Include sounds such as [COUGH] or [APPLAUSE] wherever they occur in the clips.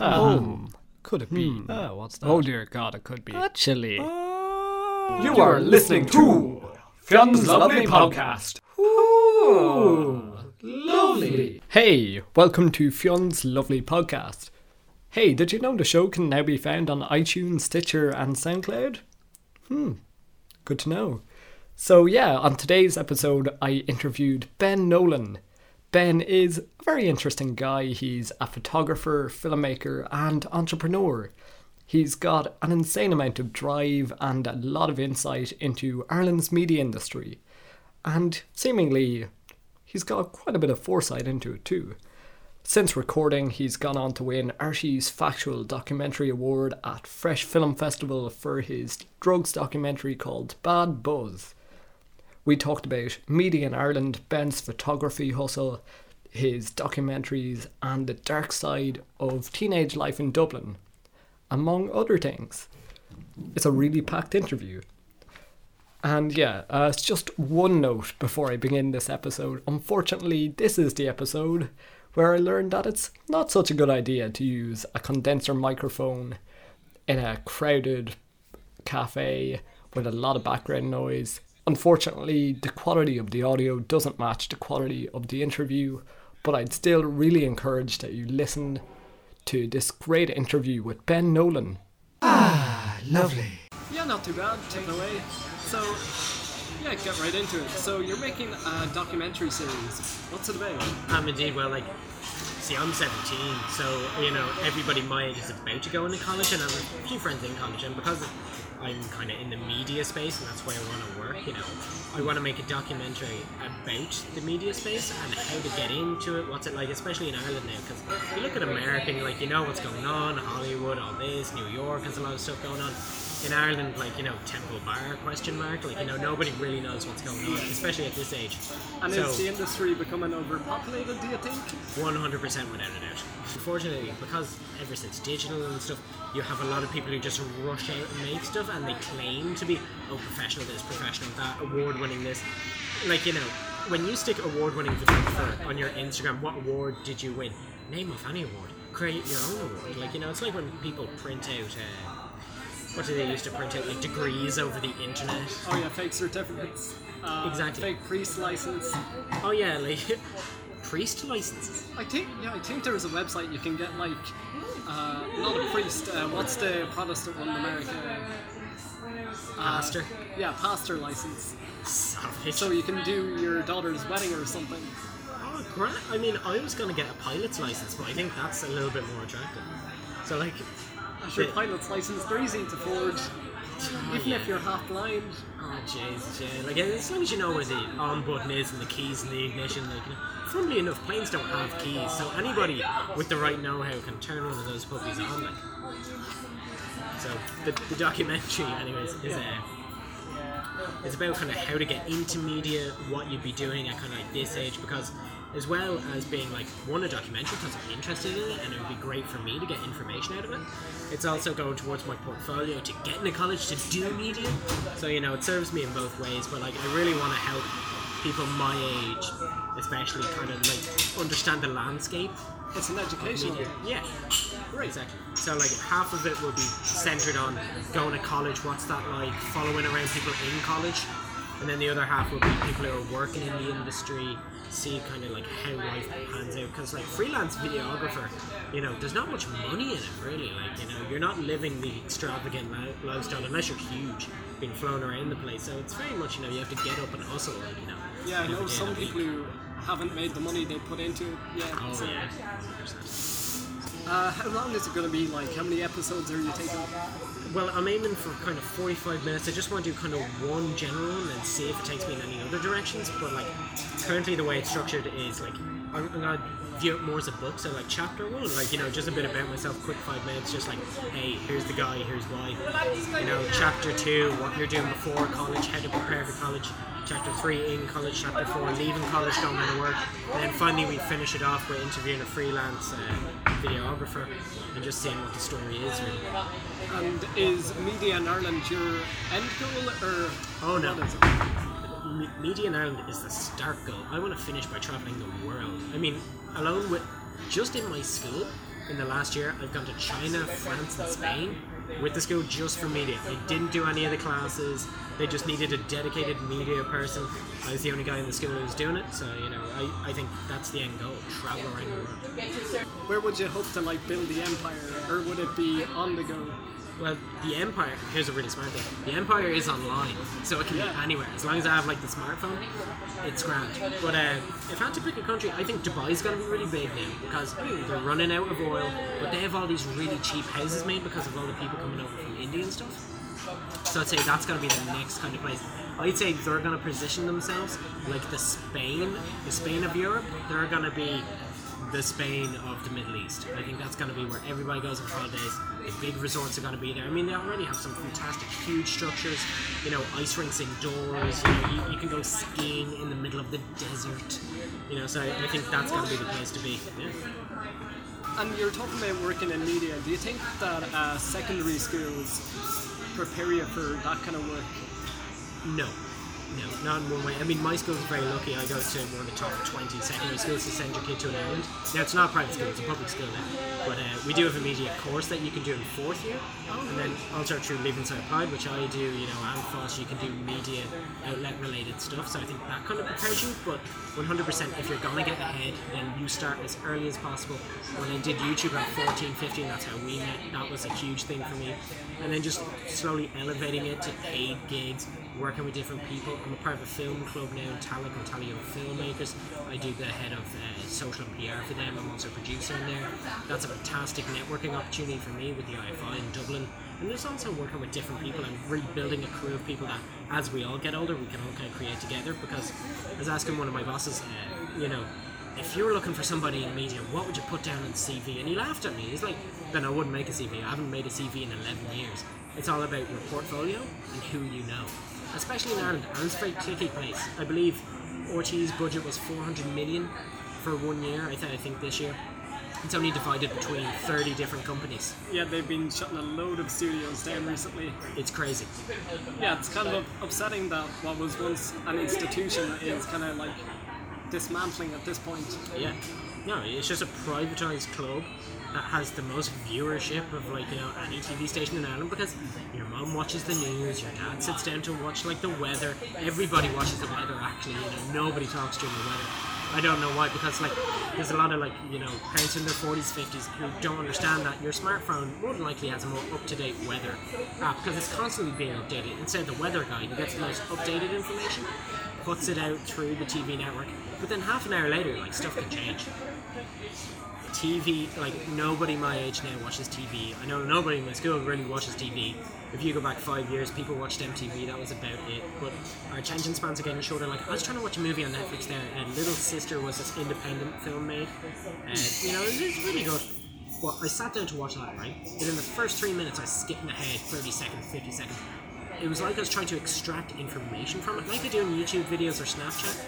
Um, could it be? Oh, what's that? Oh dear God, it could be. Actually, You are listening to Fion's Lovely Podcast. Ooh, lovely. Hey, welcome to Fion's lovely podcast. Hey, did you know the show can now be found on iTunes, Stitcher, and SoundCloud? Hmm, good to know. So, yeah, on today's episode, I interviewed Ben Nolan. Ben is a very interesting guy. He's a photographer, filmmaker, and entrepreneur. He's got an insane amount of drive and a lot of insight into Ireland's media industry. And seemingly, he's got quite a bit of foresight into it too. Since recording, he's gone on to win Archie's Factual Documentary Award at Fresh Film Festival for his drugs documentary called Bad Buzz. We talked about media in Ireland, Ben's photography hustle, his documentaries, and the dark side of teenage life in Dublin, among other things. It's a really packed interview. And yeah, uh, it's just one note before I begin this episode. Unfortunately, this is the episode where I learned that it's not such a good idea to use a condenser microphone in a crowded cafe with a lot of background noise. Unfortunately, the quality of the audio doesn't match the quality of the interview, but I'd still really encourage that you listen to this great interview with Ben Nolan. Ah, lovely. yeah, not too bad. Take it away. So, yeah, get right into it. So, you're making a documentary series. What's it about? Um, indeed. Well, like, see, I'm 17, so you know everybody my age is about to go into college, and I have a few friends in college, and because I'm kind of in the media space, and that's where I want to work. You know, I want to make a documentary about the media space and how to get into it. What's it like, especially in Ireland now? Because you look at America, and you're like, you know what's going on, Hollywood, all this, New York has a lot of stuff going on. In Ireland, like you know, Temple Bar question mark, like you know, nobody really knows what's going on, especially at this age. And So- is the industry becoming overpopulated, do you think? 100% without a doubt. Unfortunately, because ever since digital and stuff, you have a lot of people who just rush out and make stuff and they claim to be, oh, professional this, professional that, award winning this. Like, you know, when you stick award winning photographer on your Instagram, what award did you win? Name off any award. Create your own award. Like, you know, it's like when people print out, uh, what do they used to print out? Like degrees over the internet. Oh yeah, fake certificates. Uh, Exactly. Fake priest license. Oh, yeah, like [LAUGHS] priest licenses. I think yeah, I think there's a website you can get like uh, not a priest. Uh, what's the Protestant one in America? Uh, Pastor. Yeah, pastor license. Savage. So you can do your daughter's wedding or something. Oh, great. I mean, I was going to get a pilot's license, but I think that's a little bit more attractive. So, like, Your pilot's license, they're easy to forge, even if you're half blind. oh, Jesus, yeah. Like, as long as you know where the on button is and the keys and the ignition, like, you know, funnily enough, planes don't have keys, so anybody with the right know how can turn one of those puppies on, like. So, the, the documentary, anyways, is uh, it's about kind of how to get into media, what you'd be doing at kind of like this age, because as well as being like one a documentary because I'm interested in it and it would be great for me to get information out of it. It's also going towards my portfolio to get into college to do media. So you know it serves me in both ways, but like I really want to help people my age, especially kind of like understand the landscape It's an educational. media. Yeah. Exactly. So like half of it will be centered on going to college, what's that like, following around people in college, and then the other half will be people who are working in the industry, see kind of like how life pans out. Because like freelance videographer, you know, there's not much money in it really. Like you know, you're not living the extravagant lifestyle unless you're huge, being flown around the place. So it's very much you know you have to get up and hustle. Like you know. Yeah, I know some people who haven't made the money they put into it yet. Oh so, yeah. uh, how long is it going to be? Like, how many episodes are you taking? Well, I'm aiming for kind of 45 minutes. I just want to do kind of one general and then see if it takes me in any other directions. But like currently, the way it's structured is like I'm, gonna view it more as a book. So like chapter one, like you know, just a bit about myself, quick five minutes, just like hey, here's the guy, here's why. You know, chapter two, what you're doing before college, how to prepare for college. Chapter three in college, chapter four leaving college, going into work, and then finally we finish it off by interviewing a freelance uh, videographer and just seeing what the story is really. And is media in Ireland your end goal, or Oh, no. Media in Ireland is the start goal. I want to finish by traveling the world. I mean, alone with just in my school, in the last year, I've gone to China, France, and Spain with the school just for media. I didn't do any of the classes. They just needed a dedicated media person. I was the only guy in the school who was doing it, so you know, I, I think that's the end goal: travel around the world. Where would you hope to like build the empire, or would it be on the go? Well, the Empire. Here's a really smart thing. The Empire is online, so it can Yeah. be anywhere as long as I have like the smartphone. It's grand. But uh, if I had to pick a country, I think Dubai's going to be really big now because they're running out of oil, but they have all these really cheap houses made because of all the people coming over from India and stuff. So I'd say that's going to be the next kind of place. I'd say they're going to position themselves like the Spain, the Spain of Europe. They're going to be the Spain of the Middle East. I think that's going to be where everybody goes on holidays. The big resorts are going to be there. I mean, they already have some fantastic, huge structures. You know, ice rinks indoors. You know, you, you can go skiing in the middle of the desert. You know, so I, I think that's going to be the place to be. Yeah. And you're talking about working in media. Do you think that uh, secondary schools prepare you for that kind of work? No. No, not in one way. I mean, my school's very lucky. I go to one of the top 20 secondary schools to send your kid to an island. Now, it's not a private school, it's a public school now. But uh, we do have a media course that you can do in fourth year. And then also through Leaving Cert Applied, which I do, you know, and FOSS, you can do media outlet related stuff. So I think that kind of prepares you. But 100%, if you're going to get ahead, then you start as early as possible. When I did YouTube at 14, 15, that's how we met. That was a huge thing for me. And then just slowly elevating it to paid gigs, working with different people. I'm a part of a film club now in Tallaght and Tallyo Filmmakers. I do the head of uh, social and PR for them. I'm also a producer in there. That's a fantastic networking opportunity for me with the IFI in Dublin. And there's also working with different people and really building a crew of people that, as we all get older, we can all kind of create together. Because I was asking one of my bosses, uh, you know, if you were looking for somebody in media, what would you put down the CV? And he laughed at me. He's like, then I wouldn't make a CV. I haven't made a CV in 11 years. It's all about your portfolio and who you know. Especially in Ireland, and it's a very clicky place. I believe RTÉ's budget was 400 million for one year, I, th- I think this year. It's only divided between 30 different companies. Yeah, they've been shutting a load of studios down recently. It's crazy. Yeah, it's kind of up- upsetting that what was once an institution is kind of like dismantling at this point. Yeah. No, it's just a privatized club that has the most viewership of like you know any TV station in Ireland because your mum watches the news, your dad sits down to watch like the weather. Everybody watches the weather actually. You know, nobody talks during the weather. I don't know why because like there's a lot of like you know parents in their 40s, 50s who don't understand that your smartphone more than likely has a more up-to-date weather app because it's constantly being updated. Instead, the weather guy who gets the most updated information puts it out through the TV network, but then half an hour later, like stuff can change. TV, like nobody my age now watches TV. I know nobody in my school really watches TV. If you go back five years, people watched MTV. That was about it. But our attention spans are getting shorter. Like I was trying to watch a movie on Netflix there, and Little Sister was this independent film made, and you know it was really good. Well, I sat down to watch that, right? And in the first three minutes, I skipping ahead 30 seconds, 50 seconds. It was like I was trying to extract information from it, like I do in YouTube videos or Snapchat.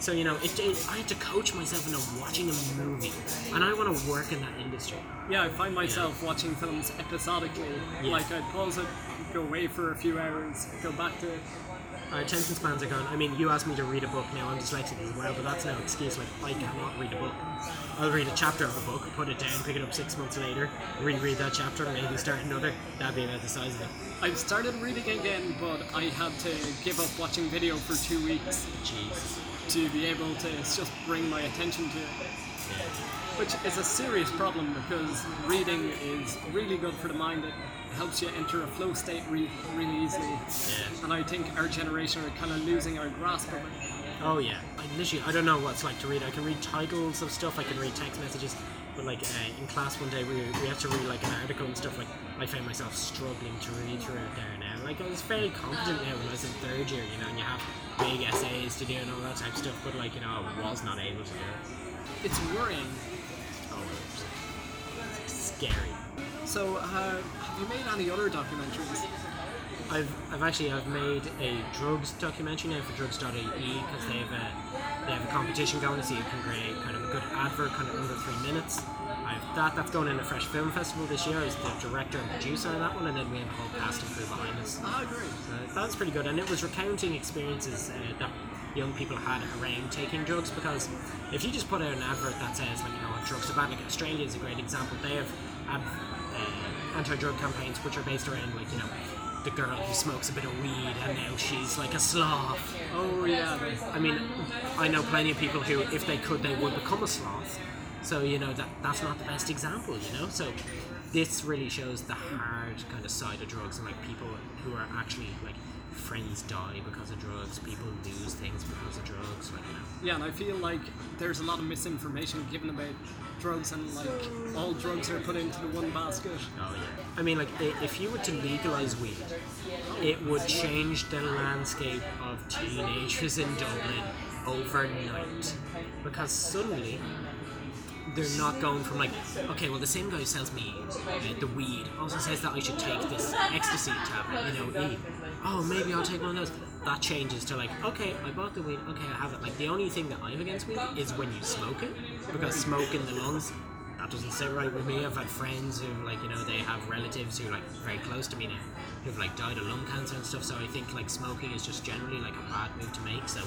So you know, it, it, I had to coach myself into watching a movie, and I want to work in that industry. Yeah, I find myself watching films episodically. Yeah. Like I'd pause it, go away for a few hours, go back to it. Our attention spans are gone. I mean, you asked me to read a book now. I'm dyslexic as well, but that's no excuse. Like, I cannot read a book. I'll read a chapter of a book, put it down, pick it up six months later, reread that chapter, maybe start another. That'd be about the size of it. I've started reading again, but I had to give up watching video for two weeks Jeez. To be able to just bring my attention to it. Which is a serious problem because reading is really good for the mind. It helps you enter a flow state re- really easily. Yeah. And I think our generation are kind of losing our grasp of it. Oh yeah. I literally, I don't know what it's like to read. I can read titles of stuff. I can read text messages. But like uh, in class one day, we, we had to read like an article and stuff. Like I found myself struggling to read through it there now. Like I was fairly confident now when I was in third year, you know, and you have big essays to do and all that type of stuff. But like you know, I was not able to do it. It's worrying. Oh, it's scary. So, uh, have you made any other documentaries? I've, I've actually I've made a drugs documentary now for drugs.ie because they have a they have a competition going so you can create kind of a good advert kind of under three minutes. That that's going in a Fresh Film Festival this year. I was the director and producer of that one, and then we have a whole cast and crew behind us. Ah, great. So that was pretty good, and it was recounting experiences uh, that young people had around taking drugs because if you just put out an advert that says like you know drugs are bad, like Australia is a great example. They have uh, anti-drug campaigns which are based around like you know the girl who smokes a bit of weed and now she's like a sloth. Oh yeah. I mean, I know plenty of people who, if they could, they would become a sloth. So you know that that's not the best example, you know. So this really shows the hard kind of side of drugs and like people who are actually like friends die because of drugs, people lose things because of drugs, like you know. Yeah, and I feel like there's a lot of misinformation given about drugs, and like all drugs are put into the one basket. Oh yeah. I mean, like if you were to legalize weed, it would change the landscape of teenagers in Dublin overnight, because suddenly they're not going from like, okay, well the same guy who sells me uh, the weed also says that I should take this ecstasy tablet, you know, E. Oh, maybe I'll take one of those. That changes to like, okay, I bought the weed, okay, I have it. Like the only thing that I have against weed is when you smoke it, because smoke in the lungs that doesn't sit right with me. I've had friends who, like, you know, they have relatives who, like, very close to me now, who've, like, died of lung cancer and stuff. So I think, like, smoking is just generally, like, a bad move to make. So,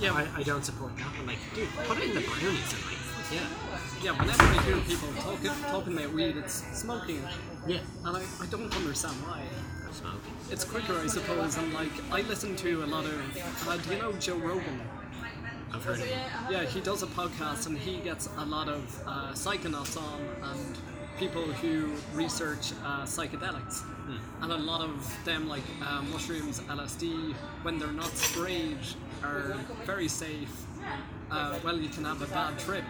yeah, I, I don't support that. But, like, dude, put it in the brownies and, like, yeah. Yeah, whenever I hear people talking talking about weed, it's smoking, Yeah. and I, I don't understand why. Smoking. It's quicker, I suppose, and like I listen to a lot of. Uh, do you know Joe Rogan? I've heard of it. Yeah, he does a podcast and he gets a lot of uh, psychonauts on and people who research uh, psychedelics. And a lot of them, like uh, mushrooms, LSD, when they're not sprayed, are very safe. Uh, well, you can have a bad trip.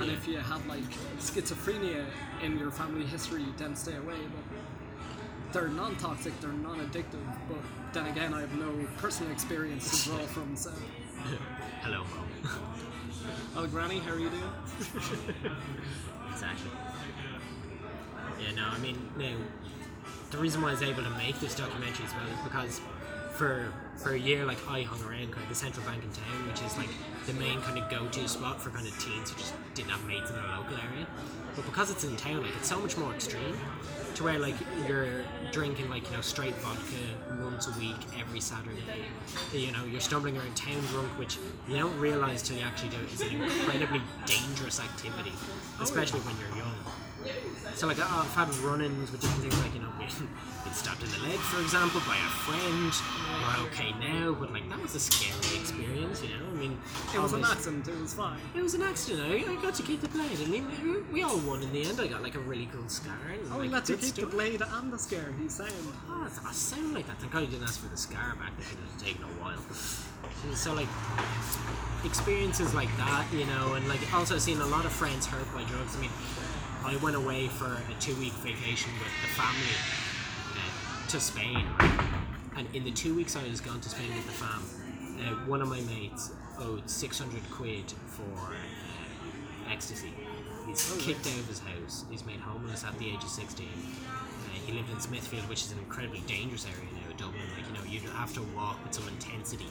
And if you have like schizophrenia in your family history, then stay away. But they're non-toxic, they're non-addictive. But then again, I have no personal experience to draw from. So, [LAUGHS] Hello, Mo. [LAUGHS] oh, Granny, how are you doing? [LAUGHS] exactly. Yeah, no, I mean, no. The reason why I was able to make this documentary as well is because for for a year, like I hung around kind of the central bank in town, which is like the main kind of go-to spot for kind of teens who just didn't have mates in their local area. But because it's in town, like it's so much more extreme, to where like you're drinking like you know straight vodka once a week every Saturday. You know you're stumbling around town drunk, which you don't realize till you actually do it is an incredibly dangerous activity, oh, especially when you're young. So like I've had run-ins with different things like you know being, being stabbed in the leg for example by a friend. We're okay now, but like that was a scary experience, you know. I mean, It was an accident, it was fine. It was an accident. I, I got to keep the blade. I mean, we, we all won in the end. I got like a really cool scar. And, Oh, like, let you keep the blade and the scare, he's saying. Oh, I sound like that. Thank God you didn't ask for the scar back. That could have taken a while. So like experiences like that, you know, and like also seeing a lot of friends hurt by drugs. I mean, I went away for a two-week vacation with the family uh, to Spain, right? and in the two weeks I was gone to Spain with the fam, uh, one of my mates owed six hundred quid for uh, ecstasy. He's kicked out of his house. He's made homeless at the age of sixteen. Uh, he lived in Smithfield, which is an incredibly dangerous area now in Dublin. Like you know, you have to walk with some intensity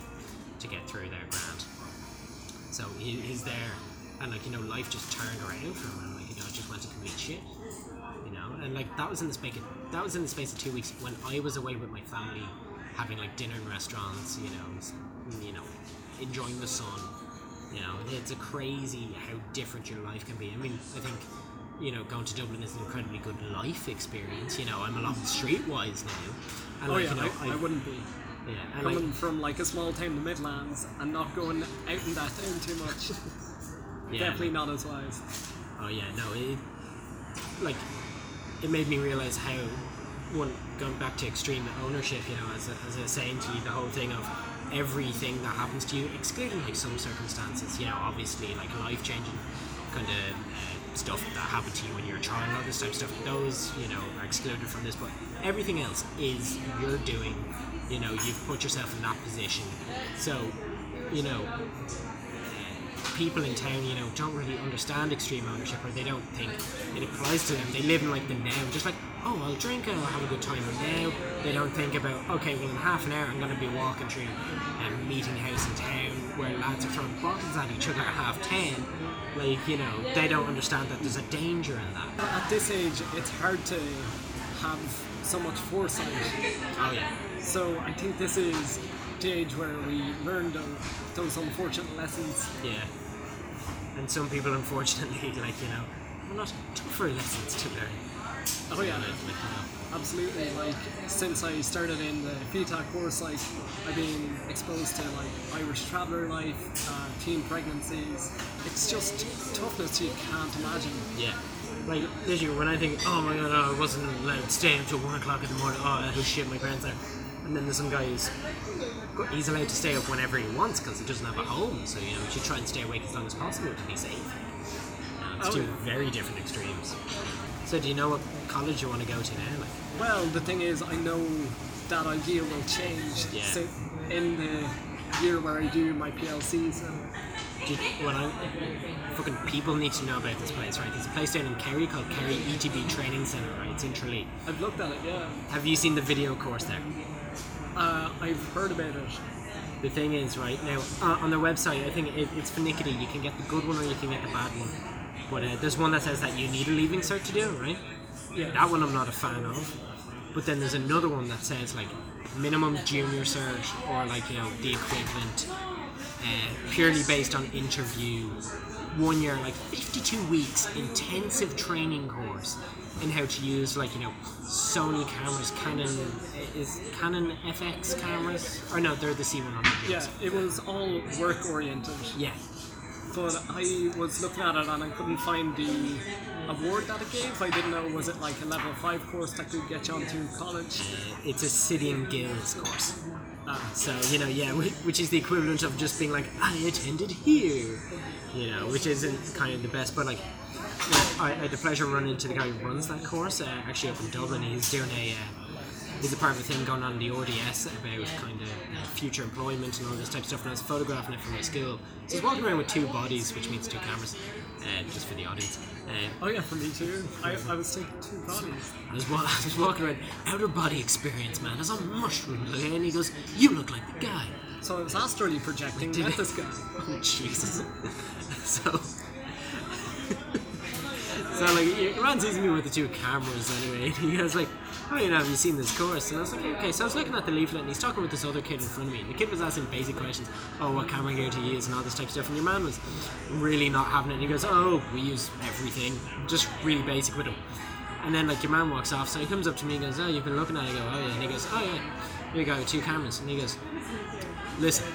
to get through there, Grant. So he, he's there, and like you know, life just turned around for him, you know, it just went to complete shit. You know, and like that was in the space. Of, that was in the space of two weeks when I was away with my family, having like dinner in restaurants. You know, you know, enjoying the sun. You know, it's a crazy how different your life can be. I mean, I think. You know, going to Dublin is an incredibly good life experience. You know, I'm a lot streetwise now. And Oh like, yeah, you know, I, I wouldn't be. yeah, and like, Coming from like a small town in the Midlands and not going out in that town too much. [LAUGHS] yeah, Definitely not as wise. Oh yeah, no, it like it made me realize how one going back to extreme ownership. You know, as a, as I was saying to you, the whole thing of everything that happens to you, excluding like some circumstances. You know, obviously like life changing kind of uh, stuff that happened to you when you were a child, all this type of stuff. Those you know are excluded from this, but everything else is you're doing. You know, you've put yourself in that position. So, you know, people in town, you know, don't really understand extreme ownership, or they don't think it applies to them. They live in like the now, just like, oh, I'll drink and I'll have a good time now. They don't think about, okay, well, in half an hour, I'm going to be walking through a meeting house in town where lads are throwing bottles at each other at half ten. Like, you know, they don't understand that there's a danger in that. At this age, it's hard to have so much foresight. Oh yeah, So I think this is the age where we learn those, those unfortunate lessons. Yeah. And some people, unfortunately, [LAUGHS] like, you know, a lot tougher lessons to learn. Oh yeah, Like, you know. absolutely. Like since I started in the FETAC course, like I've been exposed to like Irish traveller life, uh, teen pregnancies. It's just toughness you can't imagine. Yeah. Like, literally, when I think, oh my god, oh, I wasn't allowed to stay until 1 o'clock in the morning, oh, how shit my parents are. And then there's some guy who's he's allowed to stay up whenever he wants because he doesn't have a home, so, you know, he should try and stay awake as long as possible to be safe. Uh, it's Oh, two very different extremes. So, do you know what college you want to go to now? Like, Well, the thing is, I know that idea will change Yeah. so in the year where I do my PLCs. And you, what I, fucking people need to know about this place, right? There's a place down in Kerry called Kerry ETB Training Centre, right? It's in Tralee. I've looked at it, yeah. Have you seen the video course there? Uh, I've heard about it. The thing is, right now uh, on their website, I think it, it's finicky. You can get the good one or you can get the bad one. But uh, there's one that says that you need a leaving cert to do, right? Yeah. That one I'm not a fan of. But then there's another one that says like minimum junior cert or like you know the equivalent, uh, purely based on interview. One year, like 52 weeks intensive training course in how to use like you know Sony cameras, Canon is Canon FX cameras, or no, they're the C100. Yeah, it was all work oriented. Yeah, But I was looking at it and I couldn't find the award that it gave. I didn't know was it like a level five course that could get you onto college. it's a city and guilds course. Uh, so you know, yeah, which is the equivalent of just being like, I attended here, you know, which isn't kind of the best. But like, I, I had the pleasure of running into the guy who runs that course, uh, actually up in Dublin. He's doing a, uh, he's a part of a thing going on in the ODS about kind of uh, future employment and all this type of stuff. And I was photographing it for my school. So he's walking around with two bodies, which means two cameras, uh, just for the audience. Uh, Oh yeah, for me too. I, I was taking two bodies. I was, wa- [LAUGHS] I was walking around, outer body experience, man. As a mushroom, and he goes, "You look like the guy." So I was astrally projecting Did at it? this guy. Oh Jesus! [LAUGHS] so, [LAUGHS] so like, Ron sees me with the two cameras anyway, and he goes like, "Oh, you know, have you seen this course?" And I was like, "Okay." So I was looking at the leaflet, and he's talking with this other kid in front of me. And the kid was asking basic questions, "Oh, what camera gear to use?" and all this type of stuff. And your man was really not having it. And he goes, "Oh, we use everything, just really basic with him." And then like your man walks off, so he comes up to me and goes, "Oh, you've been looking at it." I go, "Oh yeah," and he goes, "Oh yeah." Here you go, two cameras, and he goes, "Listen."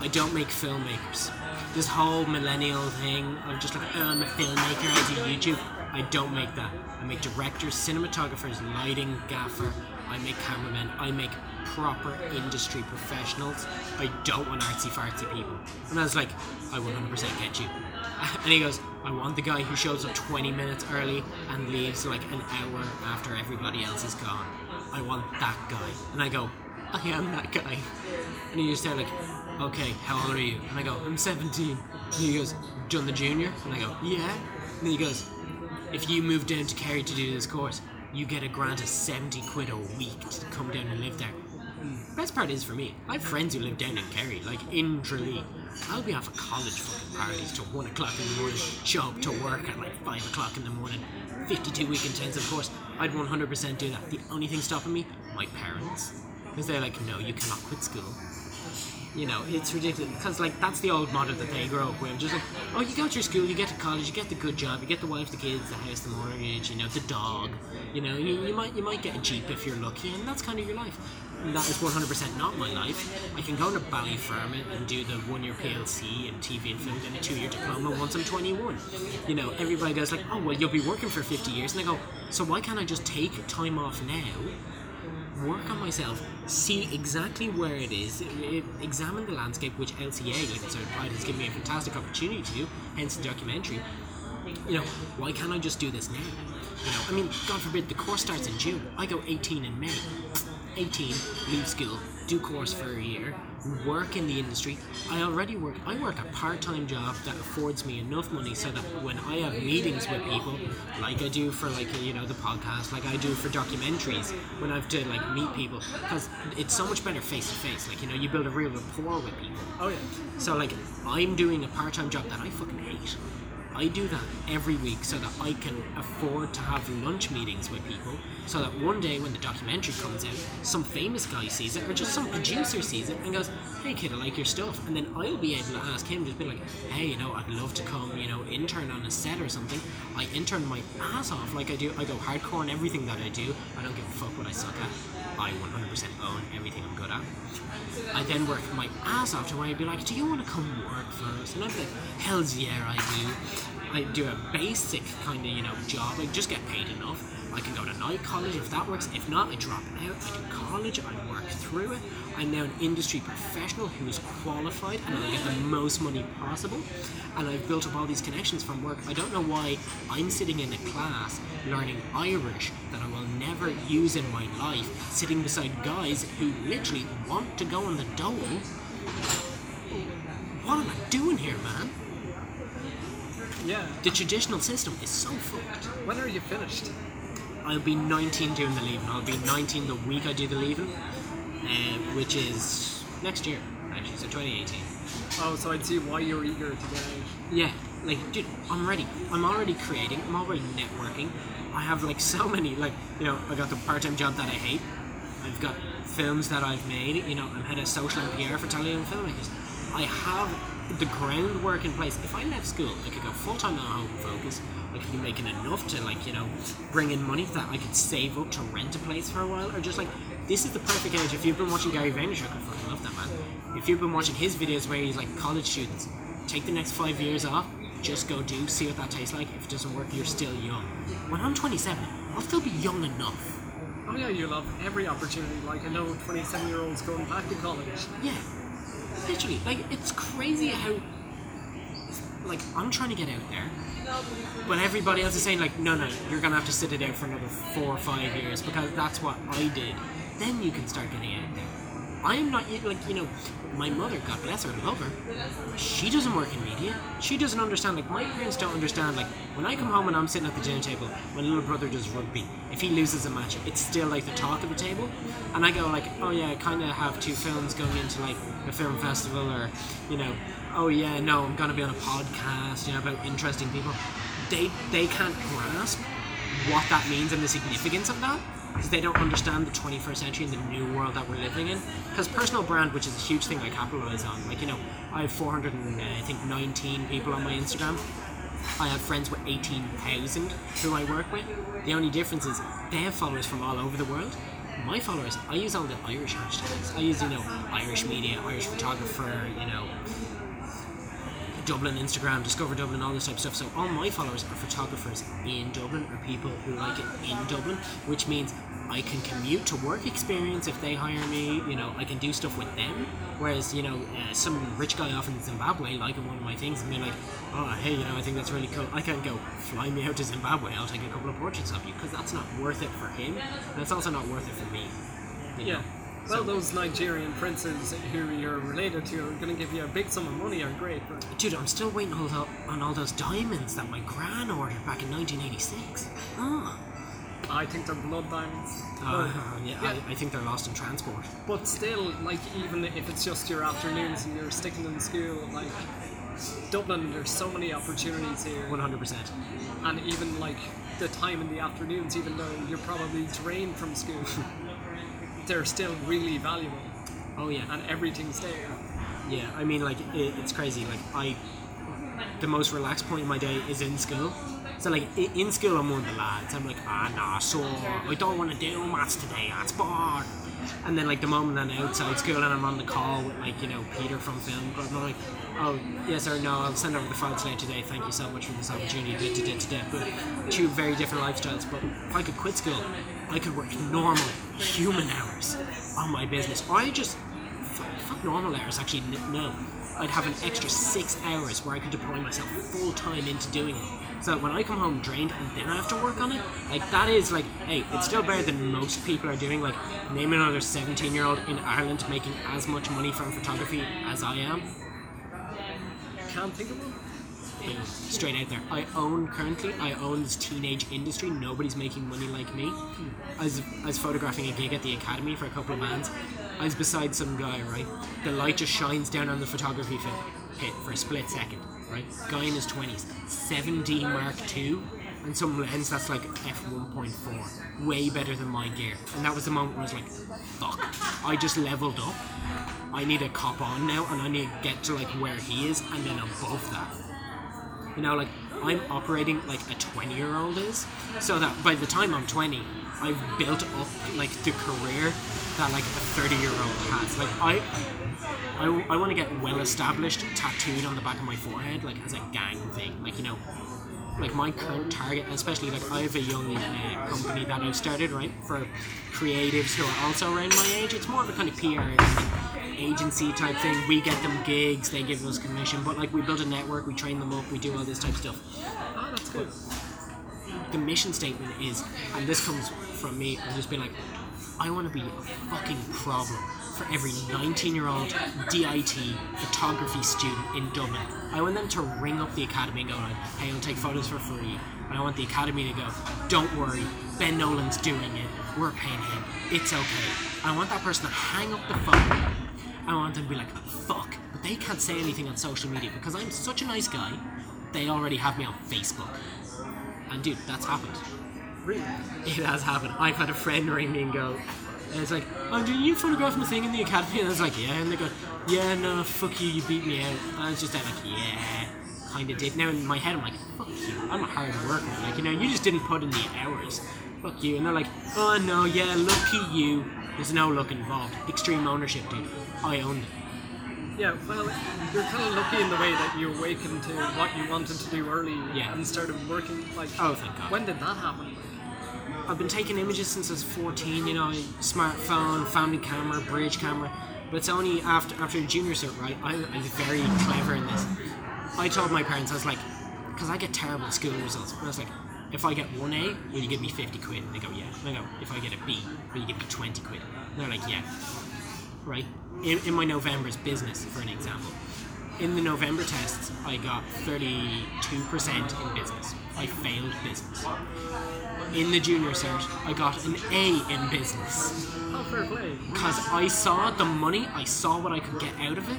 I don't make filmmakers. This whole millennial thing of just like, oh, I'm a filmmaker, I do YouTube. I don't make that. I make directors, cinematographers, lighting, gaffer. I make cameramen. I make proper industry professionals. I don't want artsy fartsy people. And I was like, I 100% get you. [LAUGHS] And he goes, I want the guy who shows up 20 minutes early and leaves like an hour after everybody else is gone. I want that guy. And I go, I am that guy. And he just said like, okay, how old are you? And I go, I'm 17. And he goes, done the junior? And I go, yeah. And he goes, if you move down to Kerry to do this course, you get a grant of 70 quid a week to come down and live there. Hmm. Best part is for me, I have friends who live down in Kerry, like in Tralee. I'll be off at college fucking parties till 1 o'clock in the morning, show up to work at like 5 o'clock in the morning, 52 week intensive course. I'd 100% do that. The only thing stopping me, my parents. Because they're like, no, you cannot quit school. You know, it's ridiculous because like that's the old model that they grow up with. Just like, oh, you go to your school, you get to college, you get the good job, you get the wife, the kids, the house, the mortgage, you know, the dog. You know, you, you might you might get a jeep if you're lucky, and that's kind of your life. And that is 100% not my life. I can go to Ballyfermot and do the one-year PLC and TV and film, and a two-year diploma once I'm 21. You know, everybody goes like, oh well, you'll be working for 50 years, and I go, so why can't I just take time off now? Work on myself, see exactly where it is, examine the landscape, which LCA, like South Pride, has given me a fantastic opportunity to do, hence the documentary. You know, why can't I just do this now? You know, I mean, God forbid, the course starts in June. I go 18 in May. 18, leave school, do course for a year, work in the industry. I already work, I work a part-time job that affords me enough money so that when I have meetings with people, like I do for like, you know, the podcast, like I do for documentaries, when I have to like meet people, because it's so much better face to face. Like, you know, you build a real rapport with people. Oh yeah. So like, I'm doing a part-time job that I fucking hate. I do that every week so that I can afford to have lunch meetings with people so that one day when the documentary comes out, some famous guy sees it or just some producer sees it and goes, Hey kid, I like your stuff and then I'll be able to ask him just be like, Hey, you know, I'd love to come, you know, intern on a set or something. I intern my ass off like I do I go hardcore in everything that I do. I don't give a fuck what I suck at. I 100% own everything I'm good at. I then work my ass off to where I'd be like, Do you want to come work for us? And I'd be like, Hells yeah, I do. I do a basic kind of, you know, job. I just get paid enough. I can go to night college if that works. If not, I drop out. I do college. I work through it. I'm now an industry professional who is qualified and I get the most money possible. And I've built up all these connections from work. I don't know why I'm sitting in a class learning Irish that I will never use in my life, sitting beside guys who literally want to go on the dole. What am I doing here, man? Yeah. The traditional system is so fucked. When are you finished? I'll be 19 doing the leaving. I'll be 19 the week I do the leaving, which is next year, actually, so 2018. Oh, so I'd see why you're eager to get out. Yeah, like, dude, I'm ready. I'm already creating. I'm already networking. I have like [LAUGHS] so many, like, you know, I got the part-time job that I hate. I've got films that I've made. You know, I'm head of social and PR for Italian filmmakers. I have the groundwork in place. If I left school, I could go full-time on Home Focus. I could be making enough to, like, you know, bring in money that I could save up to rent a place for a while, or just like, this is the perfect age. If you've been watching Gary Vaynerchuk, I fucking love that man. If you've been watching his videos where he's like college students, take the next five years off, just go do, see what that tastes like. If it doesn't work, you're still young. When I'm 27, I'll still be young enough. Oh yeah, you love every opportunity. Like I know 27 year olds going back to college. Yeah, literally. Like it's crazy how, like I'm trying to get out there, but everybody else is saying like, no, no, you're gonna have to sit it out for another four or five years because that's what I did. Then you can start getting out there. I'm not yet like you know, my mother, God bless her, I love her. She doesn't work in media. She doesn't understand. Like my parents don't understand. Like when I come home and I'm sitting at the dinner table, my little brother does rugby. If he loses a match, it's still like the talk of the table. And I go like, oh yeah, I kind of have two films going into like a film festival, or you know, oh yeah, no, I'm gonna be on a podcast, you know, about interesting people. They they can't grasp what that means and the significance of that because they don't understand the 21st century and the new world that we're living in. Because personal brand, which is a huge thing I capitalize on, like you know, I have 400 and I think 19 people on my Instagram. I have friends with 18,000 who I work with. The only difference is they have followers from all over the world. My followers, I use all the Irish hashtags. I use, you know, Irish media, Irish photographer, you know, Dublin Instagram, Discover Dublin, all this type of stuff. So all my followers are photographers in Dublin or people who like it in Dublin, which means I can commute to work experience if they hire me. You know, I can do stuff with them. Whereas you know, uh, some rich guy off in Zimbabwe liking one of my things and be like, oh hey, you know, I think that's really cool. I can't go fly me out to Zimbabwe. I'll take a couple of portraits of you because that's not worth it for him, and it's also not worth it for me. you Yeah. Well, those Nigerian princes who you're related to are going to give you a big sum of money are great, but Dude, I'm still waiting on all, on all those diamonds that my gran ordered back in 1986. Oh. I think they're blood diamonds. Uh, yeah, yeah. I, I think they're lost in transport. But still, like, even if it's just your afternoons and you're sticking in school, like, Dublin, there's so many opportunities here. 100%. And even, like, the time in the afternoons, even though you're probably drained from school, [LAUGHS] they're still really valuable. Oh, yeah. And everything's there. Yeah, I mean, like, it, it's crazy. Like, I. The most relaxed point in my day is in school. So, like, in school, I'm one of the lads. I'm like, ah, nah, so I don't want to do maths today. That's bored. And then, like, the moment I'm outside school and I'm on the call with, like, you know, Peter from Film Club, and I'm like, oh, yes or no, I'll send over the files today today. Thank you so much for this opportunity. Da, da, da, da. But two very different lifestyles. But if I could quit school, I could work normal, human hours on my business. Or I just fuck, fuck normal hours actually no i'd have an extra six hours where i could deploy myself full time into doing it so when i come home drained and then i have to work on it like that is like hey it's still better than most people are doing like name another 17 year old in ireland making as much money from photography as i am Can't think of one. straight out there. I own currently. I own this teenage industry. Nobody's making money like me. I was, I was photographing a gig at the academy for a couple of bands. I was beside some guy, right? The light just shines down on the photography fit, pit for a split second. right? Guy in his twenties, 7D Mark II, and some lens that's like f 1.4, way better than my gear. And that was the moment where I was like, fuck, I just leveled up. I need to cop on now, and I need to get to like where he is, and then above that. You know, like I'm operating like a 20 year old is, so that by the time I'm 20, I've built up like the career that like a 30 year old has. Like I, I, I want to get well established, tattooed on the back of my forehead, like as a gang thing. Like you know, like my current target, especially like I have a young uh, company that I've started right for creatives who are also around my age. It's more of a kind of PR agency type thing. We get them gigs, they give us commission, but like we build a network, we train them up, we do all this type of stuff. Oh, that's good. The mission statement is, and this comes from me, I've just been like, I want to be a fucking problem for every 19 year old DIT photography student in Dublin. I want them to ring up the academy and go, hey, I'll take photos for free. And I want the academy to go, don't worry, Ben Nolan's doing it, we're paying him, it's okay. I want that person to hang up the phone. I want them to be like, fuck, but they can't say anything on social media because I'm such a nice guy, they already have me on Facebook. And dude, that's happened. Really? It has happened. I've had a friend ring me and go, and it's like, oh, did you photograph my thing in the academy? And I was like, yeah. And they go, yeah, no, fuck you, you beat me out. And I was just there like, yeah, kind of did. Now in my head, I'm like, fuck you, I'm a hard worker. Like, you know, you just didn't put in the hours. Fuck you. And they're like, oh, no, yeah, lucky you. There's no luck involved. Extreme ownership, dude. I owned it. Yeah, well, you're kind of lucky in the way that you awakened to what you wanted to do early Yeah. and started working. Like, Oh, thank God. when did that happen? I've been taking images since I was 14, you know, smartphone, family camera, bridge camera. But it's only after after junior cert, right? I, I was very clever in this. I told my parents, I was like, because I get terrible school results. I was like, if I get one A, will you give me 50 quid? And they go, yeah. And I go, if I get a B, will you give me 20 quid? And they're like, yeah. Right? In, in my November's business, for an example. In the November tests, I got 32% in business. I failed business. In the junior cert, I got an A in business. Oh, fair play. Because I saw the money, I saw what I could get out of it.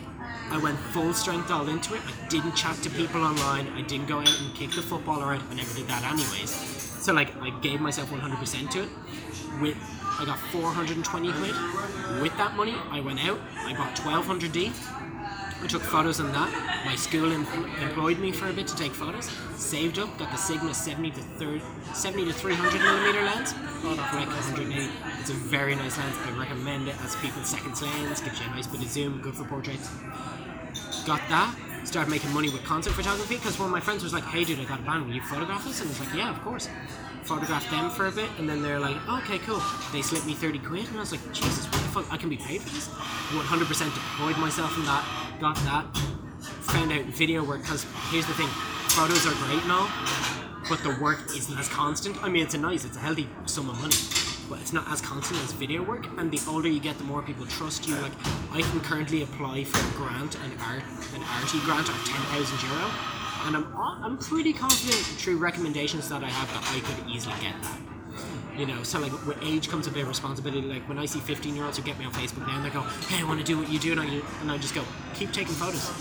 I went full strength all into it. I didn't chat to people online. I didn't go out and kick the football around. I never did that anyways. So like I gave myself 100% to it. With I got 420 quid. With that money, I went out. I bought 1200D. I took photos on that. My school em- employed me for a bit to take photos. Saved up, got the Sigma 70 to 30, 70 to 300 millimeter lens. Oh, for like 180. It's a very nice lens. I recommend it as people's second lens. Gives you a nice bit of zoom, good for portraits. Got that. Started making money with concert photography because one of my friends was like, "Hey, dude, I got a band. Will you photograph us?" And I was like, "Yeah, of course." Photographed them for a bit, and then they're like, "Okay, cool." They slipped me thirty quid, and I was like, "Jesus, what the fuck? I can be paid for this." One hundred percent deployed myself in that. Got that. Found out video work because here's the thing: photos are great and all, but the work isn't as constant. I mean, it's a nice, it's a healthy sum of money, but it's not as constant as video work. And the older you get, the more people trust you. Like, I can currently apply for a grant, an art, an RTÉ grant of ten thousand euro, and I'm uh, I'm pretty confident through recommendations that I have that I could easily get that. You know, so like with age comes a bit of responsibility. Like when I see 15 year olds who get me on Facebook now and they go, hey, I want to do what you do, and I, and I just go, keep taking photos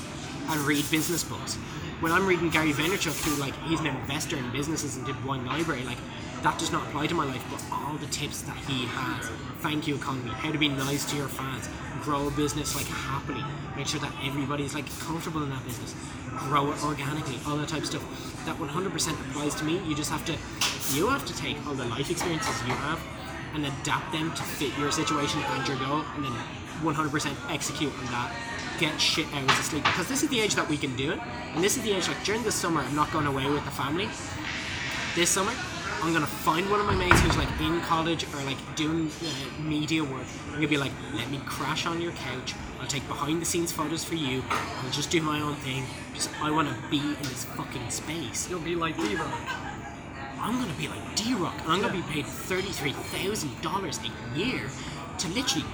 and read business books. When I'm reading Gary Vaynerchuk, who like he's an investor in businesses and did wine library, like that does not apply to my life, but all the tips that he has, thank you economy, how to be nice to your fans, grow a business like happily, make sure that everybody's like comfortable in that business, grow it organically, all that type of stuff. That 100% applies to me. You just have to, you have to take all the life experiences you have and adapt them to fit your situation and your goal, and then 100% execute on that. Get shit out of sleep because this is the age that we can do it, and this is the age like during the summer I'm not going away with the family. This summer I'm gonna find one of my mates who's like in college or like doing uh, media work. I'm gonna be like, let me crash on your couch. I'll take behind the scenes photos for you. I'll just do my own thing. Just I want to be in this fucking space. You'll be like Diva. I'm gonna be like D-Rock. I'm gonna be paid thirty-three thousand dollars a year to literally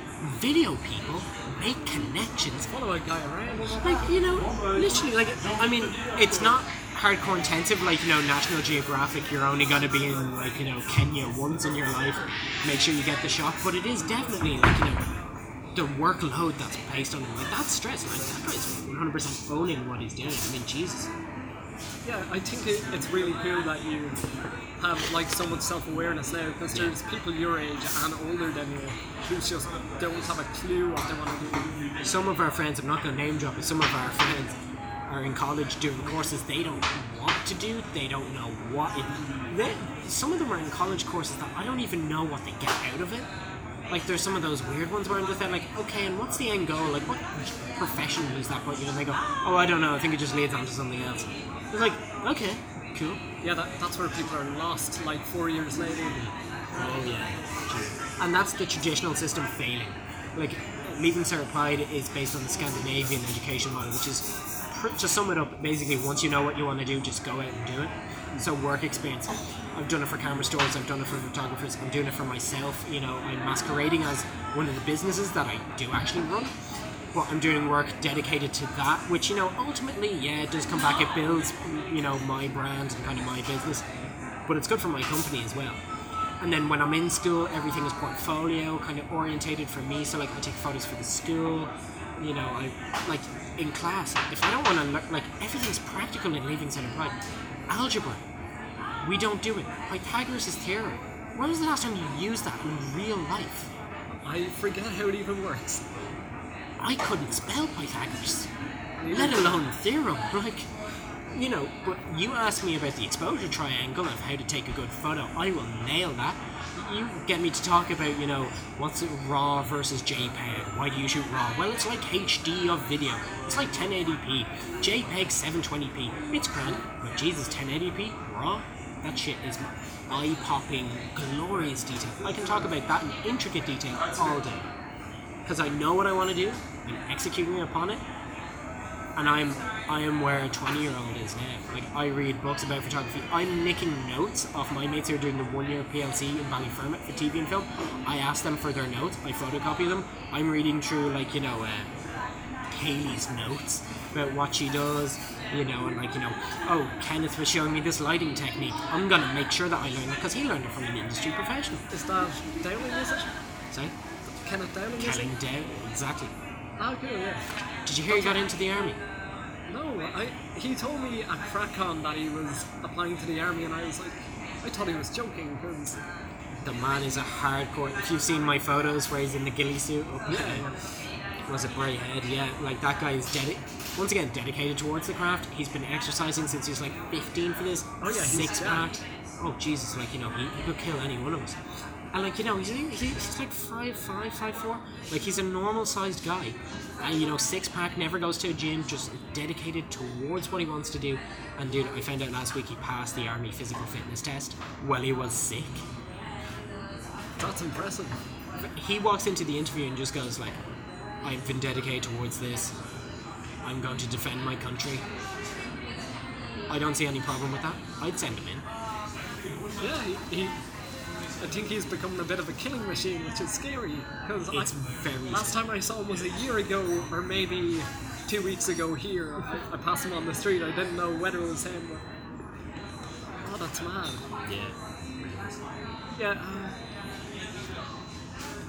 video people, make connections, Follow a guy around. like you know, literally like I mean, it's not hardcore intensive like you know National Geographic. You're only gonna be in like you know Kenya once in your life. Make sure you get the shot, but it is definitely like you know the workload that's placed on him, like that's stress. Like that guy's 100 percent owning what he's doing. I mean, Jesus. Yeah, I think it, it's really cool that you have like so much self-awareness now because there's people your age and older than you who just don't have a clue what they want to do. Some of our friends, I'm not going to name drop, but some of our friends are in college doing courses they don't want to do. They don't know what. It, some of them are in college courses that I don't even know what they get out of it. Like there's some of those weird ones where I'm just there like, okay, and what's the end goal? Like what profession is that put you? And they go, oh, I don't know. I think it just leads on to something else. It's like, okay, cool. Yeah, that, that's where people are lost like four years later. Oh yeah, and that's the traditional system failing. Like leaving Cert Applied is based on the Scandinavian education model, which is to sum it up, basically once you know what you want to do, just go out and do it. So work experience. I've done it for camera stores. I've done it for photographers. I'm doing it for myself. You know, I'm masquerading as one of the businesses that I do actually run. But I'm doing work dedicated to that, which you know ultimately, yeah, it does come back. It builds, you know, my brand and kind of my business. But it's good for my company as well. And then when I'm in school, everything is portfolio kind of orientated for me. So like I take photos for the school. You know, I like in class. If I don't want to look like everything's practical in Leaving Cert Applied, algebra, we don't do it. Pythagoras' theorem. When was the last time you used that in real life? I forget how it even works. I couldn't spell Pythagoras, let alone a theorem. Like, you know, but you ask me about the exposure triangle of how to take a good photo, I will nail that. You get me to talk about, you know, what's it RAW versus JPEG? Why do you shoot RAW? Well, it's like HD of video. It's like 1080p. JPEG 720p. It's grand, but Jesus, 1080p RAW. That shit is eye-popping, glorious detail. I can talk about that in intricate detail all day because I know what I want to do. I'm executing upon it, and I'm I am where a 20 year old is now. Like I read books about photography. I'm nicking notes off my mates who are doing the one year PLC in Ballyfermot for TV and film. I ask them for their notes. I photocopy them. I'm reading through like you know. Uh, Haley's notes about what she does, you know, and like, you know, oh, Kenneth was showing me this lighting technique. I'm gonna make sure that I learn it because he learned it from an industry professional. Is that Dowling, is it? Sorry? Kenneth Dowling, is it? Telling down, exactly. Oh, cool, yeah. Did you hear he got into the army? No, I, he told me at CrackCon that he was applying to the army, and I was like, I thought he was joking because The man is a hardcore. If you've seen my photos where he's in the ghillie suit, up yeah, was a bray head, yeah. Like that guy is dedi- once again dedicated towards the craft. He's been exercising since he's like 15 for this. Oh, yeah, he's- six yeah. pack. Oh Jesus, like you know, he, he could kill any one of us. And like you know, he's, he's, he's like five five five four. Like he's a normal sized guy. And you know, six pack never goes to a gym, just dedicated towards what he wants to do. And dude, I found out last week he passed the army physical fitness test while he was sick. that's impressive. he walks into the interview and just goes like, "I've been dedicated towards this. I'm going to defend my country." I don't see any problem with that. I'd send him in. Yeah, he, he I think he's become a bit of a killing machine, which is scary. Because last time I saw him was a year ago, or maybe two weeks ago here. I, I passed him on the street. I didn't know whether it was him. But... Oh, that's mad. yeah. Yeah. Uh,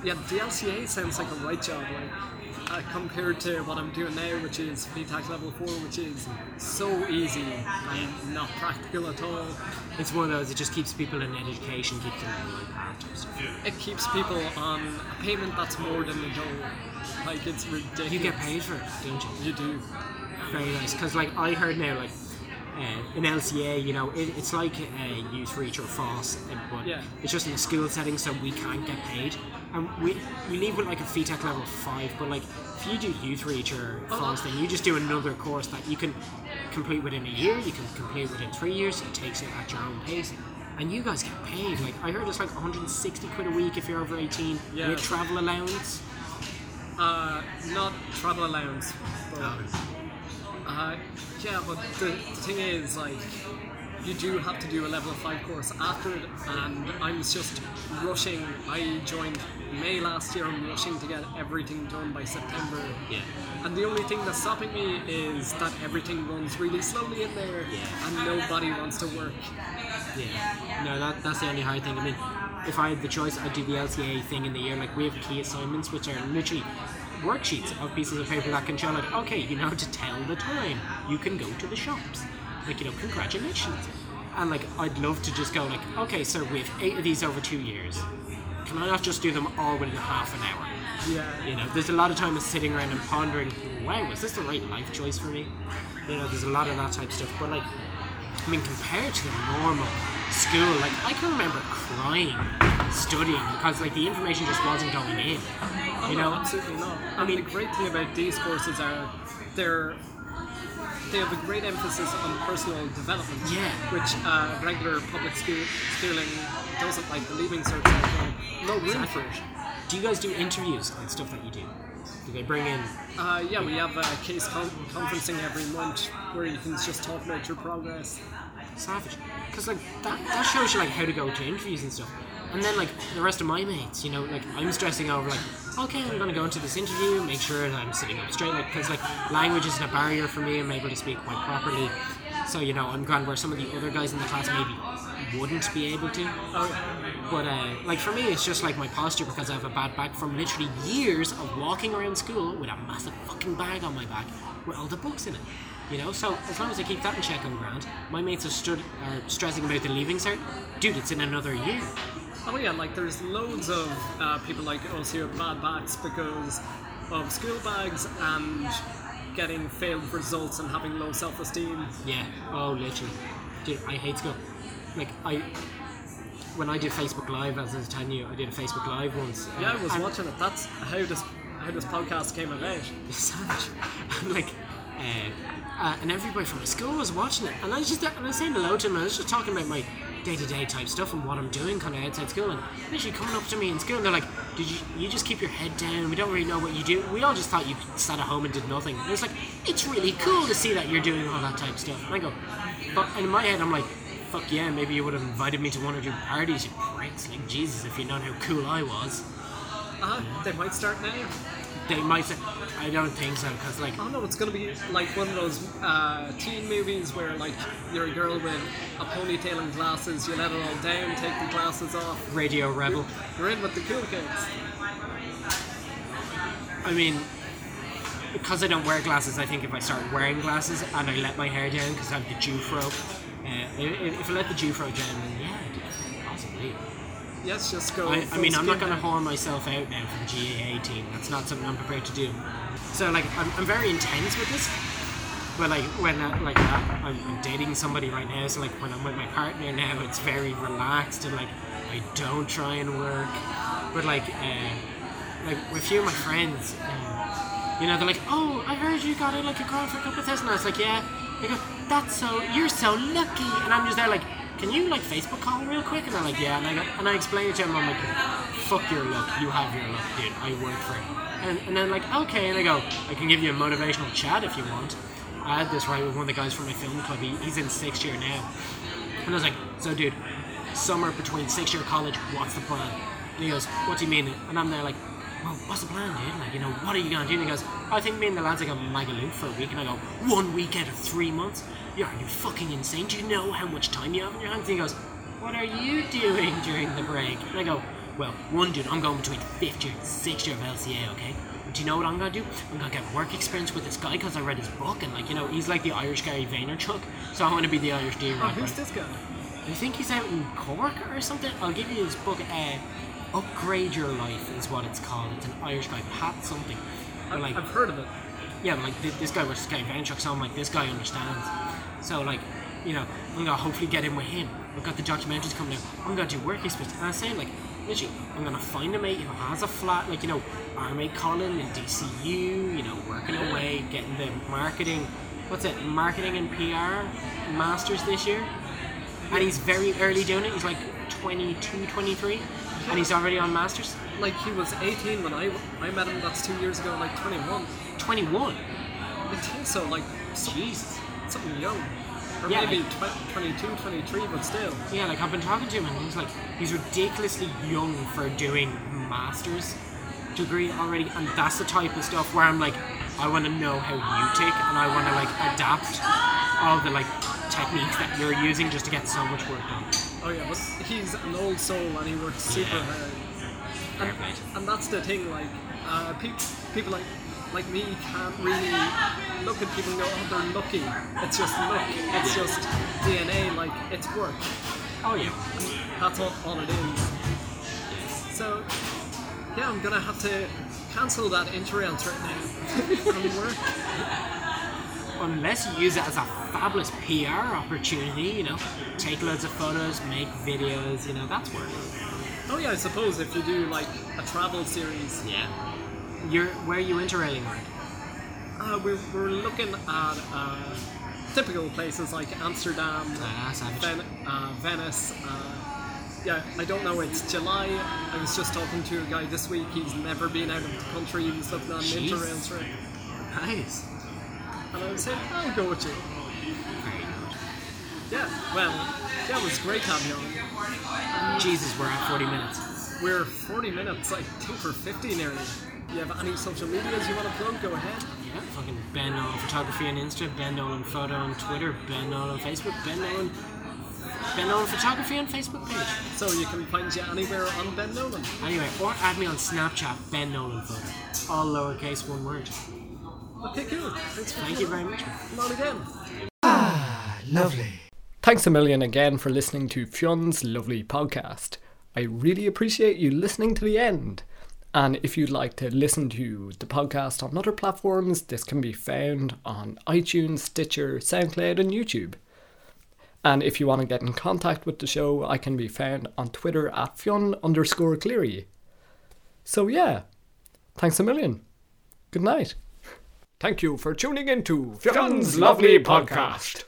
yeah, the LCA sounds like a right job, like uh, compared to what I'm doing now, which is FETAC level four, which is so easy and not practical at all. It's one of those. It just keeps people in education, keeps them on the right path. type stuff. It keeps people on a payment that's more than a goal. Like it's ridiculous. You get paid for it, don't you? You do. Very nice. Because like I heard now, like uh, in LCA, you know, it, it's like uh, Youthreach or FÁS, uh, but Yeah. it's just in a school setting, so we can't get paid. And we we leave with like a FETAC level five, but like if you do Youthreach or FÁS, then you just do another course that you can complete within a year, you can complete within three years. It takes it at your own pace. And you guys get paid. Like I heard it's like 160 quid a week if you're over 18 Yeah. with travel allowance. Uh, not travel allowance. But, uh, yeah, but the, the thing is, like, you do have to do a level 5 course after it, and I'm just rushing. I joined May last year, I'm rushing to get everything done by September. Yeah. And the only thing that's stopping me is that everything runs really slowly in there, Yeah. and nobody wants to work. Yeah, no, that, that's the only hard thing. I mean, if I had the choice, I'd do the LCA thing in the year. Like we have key assignments, which are literally worksheets of pieces of paper that can show like, okay, you know to tell the time. You can go to the shops. Like you know, congratulations. And like I'd love to just go like, okay, sir, we have eight of these over two years. Can I not just do them all within half an hour? Yeah. You know, there's a lot of time of sitting around and pondering, wow, was this the right life choice for me? You know, there's a lot of that type of stuff. But like, I mean, compared to the normal school, like I can remember crying, studying because like the information just wasn't going in. You no, know, absolutely not. I mean- the great thing about these courses are they're they have a great emphasis on personal development. Yeah. Which uh, regular public school schooling doesn't like the leaving cert. like, No room for it. do you guys do interviews and stuff that you do? Do they bring in? Uh, yeah, we have a case con- conferencing every month where you can just talk about your progress. savage because like that, that shows you like how to go to interviews and stuff and then like the rest of my mates you know like i'm stressing over like okay i'm gonna go into this interview make sure that i'm sitting up straight like because like language isn't a barrier for me i'm able to speak quite properly so you know i'm grand where some of the other guys in the class maybe wouldn't be able to Oh, but uh, like for me, it's just like my posture because I have a bad back from literally years of walking around school with a massive fucking bag on my back with all the books in it. You know, so as long as I keep that in check, on ground. My mates are stood are stressing about the leaving cert. Dude, it's in another year. Oh yeah, like there's loads of uh, people like us who have bad backs because of school bags and getting failed results and having low self-esteem. Yeah. Oh, literally. Dude, I hate school. Like I. When I did Facebook Live, as I was telling you, I did a Facebook Live once. uh, Yeah, I was watching it. That's how this how this podcast came about. [LAUGHS] savage. And like, uh, uh, and everybody from my school was watching it, and I was just and I was saying hello to them. And I was just talking about my day-to-day type stuff and what I'm doing kind of outside school, and literally coming up to me in school, and they're like, "Did you you just keep your head down? We don't really know what you do. We all just thought you sat at home and did nothing." And it's like, it's really cool to see that you're doing all that type of stuff. And I go, but in my head, I'm like. Fuck yeah, maybe you would have invited me to one or two parties, you pricks. Like, Jesus, if you'd known how cool I was. Uh huh, they might start now. They might say, I don't think so, because, like, Oh no, it's gonna be like one of those uh, teen movies where like you're a girl with a ponytail and glasses. You let it all down, take the glasses off. Radio Rebel. You're in with the cool kids. I mean, because I don't wear glasses, I think if I start wearing glasses and I let my hair down because I have the Jufro, uh, if, if I let the Jufro down, then yeah, dude, possibly. Yes, just go. I, I mean, I'm not going to whore myself out now for the GAA team. That's not something I'm prepared to do. So, like, I'm, I'm very intense with this. But like when uh, like uh, I'm, I'm dating somebody right now, so like when I'm with my partner now, it's very relaxed and like I don't try and work. But like uh, like with a few of my friends, um, you know, they're like, "Oh, I heard you got it like a girl for a couple of thousand. I was like, "Yeah." They go, "That's so you're so lucky," and I'm just there like, "Can you like Facebook call real quick?" And I'm like, "Yeah," and I go, and I explain it to him. I'm like, "Fuck your luck. You have your luck, dude. I work for it." And, and then like, okay, and I go, I can give you a motivational chat if you want. I had this right with one of the guys from my film club. He, he's in sixth year now, and I was like, "So, dude, summer between sixth year college, what's the plan?" And he goes, "What do you mean?" And I'm there like, "Well, what's the plan, dude? Like, you know, what are you gonna do?" And he goes, "I think me and the lads are gonna Magaluf for a week." And I go, "One week out of three months? Yeah, are you fucking insane? Do you know how much time you have in your hands?" And he goes, "What are you doing during the break?" And I go, "Well, one dude, I'm going between fifth year and sixth year of LCA, okay?" But do you know what I'm gonna do? I'm gonna get work experience with this guy because I read his book and like you know he's like the Irish Gary Vaynerchuk, so I want to be the Irish D. Oh, who's this guy? I think he's out in Cork or something. I'll give you his book. Uh, Upgrade Your Life is what it's called. It's an Irish guy, Pat something. But like, I've heard of it. yeah, like thi- this guy was Gary Vaynerchuk, so I'm like, this guy understands. So like, you know, I'm gonna hopefully get in with him. We've got the documentaries coming out. I'm gonna do work experience. And I'm saying like, literally, I'm gonna find a mate who has a flat, like you know, our mate Colin in DCU. You know, working away, getting the marketing. What's it? Marketing and PR masters this year. And he's very early doing it. He's like 22, 23, and he's already on masters. Like he was 18 when I I met him. That's two years ago. Like 21. 21. I think so. Like Jesus. Something young, or Yeah, maybe like- tw- 22, 23, but still. Yeah, like I've been talking to him, and he's like, he's ridiculously young for doing masters degree already, and that's the type of stuff where I'm like, I want to know how you tick, and I want to like adapt all the like techniques that you're using just to get so much work done. Oh yeah, but he's an old soul and he works super Yeah. hard. Play. And that's the thing, like, uh, pe- people like like me can't really look at people and go, oh, they're lucky. It's just luck. It's just DNA. Like, it's work. Oh yeah. That's all, all it is. So, yeah, I'm gonna have to cancel that interrails right now [LAUGHS] and work. Unless you use it as a fabulous PR opportunity, you know, take loads of photos, make videos, you know, that's work. Oh yeah, I suppose if you do like a travel series, Yeah. You're where are you interrailing right? uh, we're, we're looking at uh, typical places like Amsterdam, Ah. Ven- uh, Venice. Uh, yeah, I don't know. It's July. I was just talking to a guy this week. He's never been out of the country. He was looking on Jeez. Interrail trip, Nice. and I was saying, "I'll go with you." Yeah. Well, yeah, was great having you on. Jesus, we're at 40 minutes. We're 40 minutes. I think we're 50 nearly. You have any social medias you want to plug? Go ahead. Yeah, fucking Ben Nolan Photography on Insta, Ben Nolan Photo on Twitter, Ben Nolan Facebook, Ben Nolan Ben Nolan Photography on Facebook page. So you can find you anywhere on Ben Nolan. Anyway, or add me on Snapchat, Ben Nolan Photo. All lowercase, one word. Okay, cool. Thanks for Thank you very much. Come on again. Ah, lovely. Thanks a million again for listening to Fionn's lovely podcast. I really appreciate you listening to the end. And if you'd like to listen to the podcast on other platforms, this can be found on iTunes, Stitcher, SoundCloud, and YouTube. And if you want to get in contact with the show, I can be found on Twitter at Fionn underscore Cleary. So yeah, thanks a million. Good night. Thank you for tuning into Fionn's lovely podcast.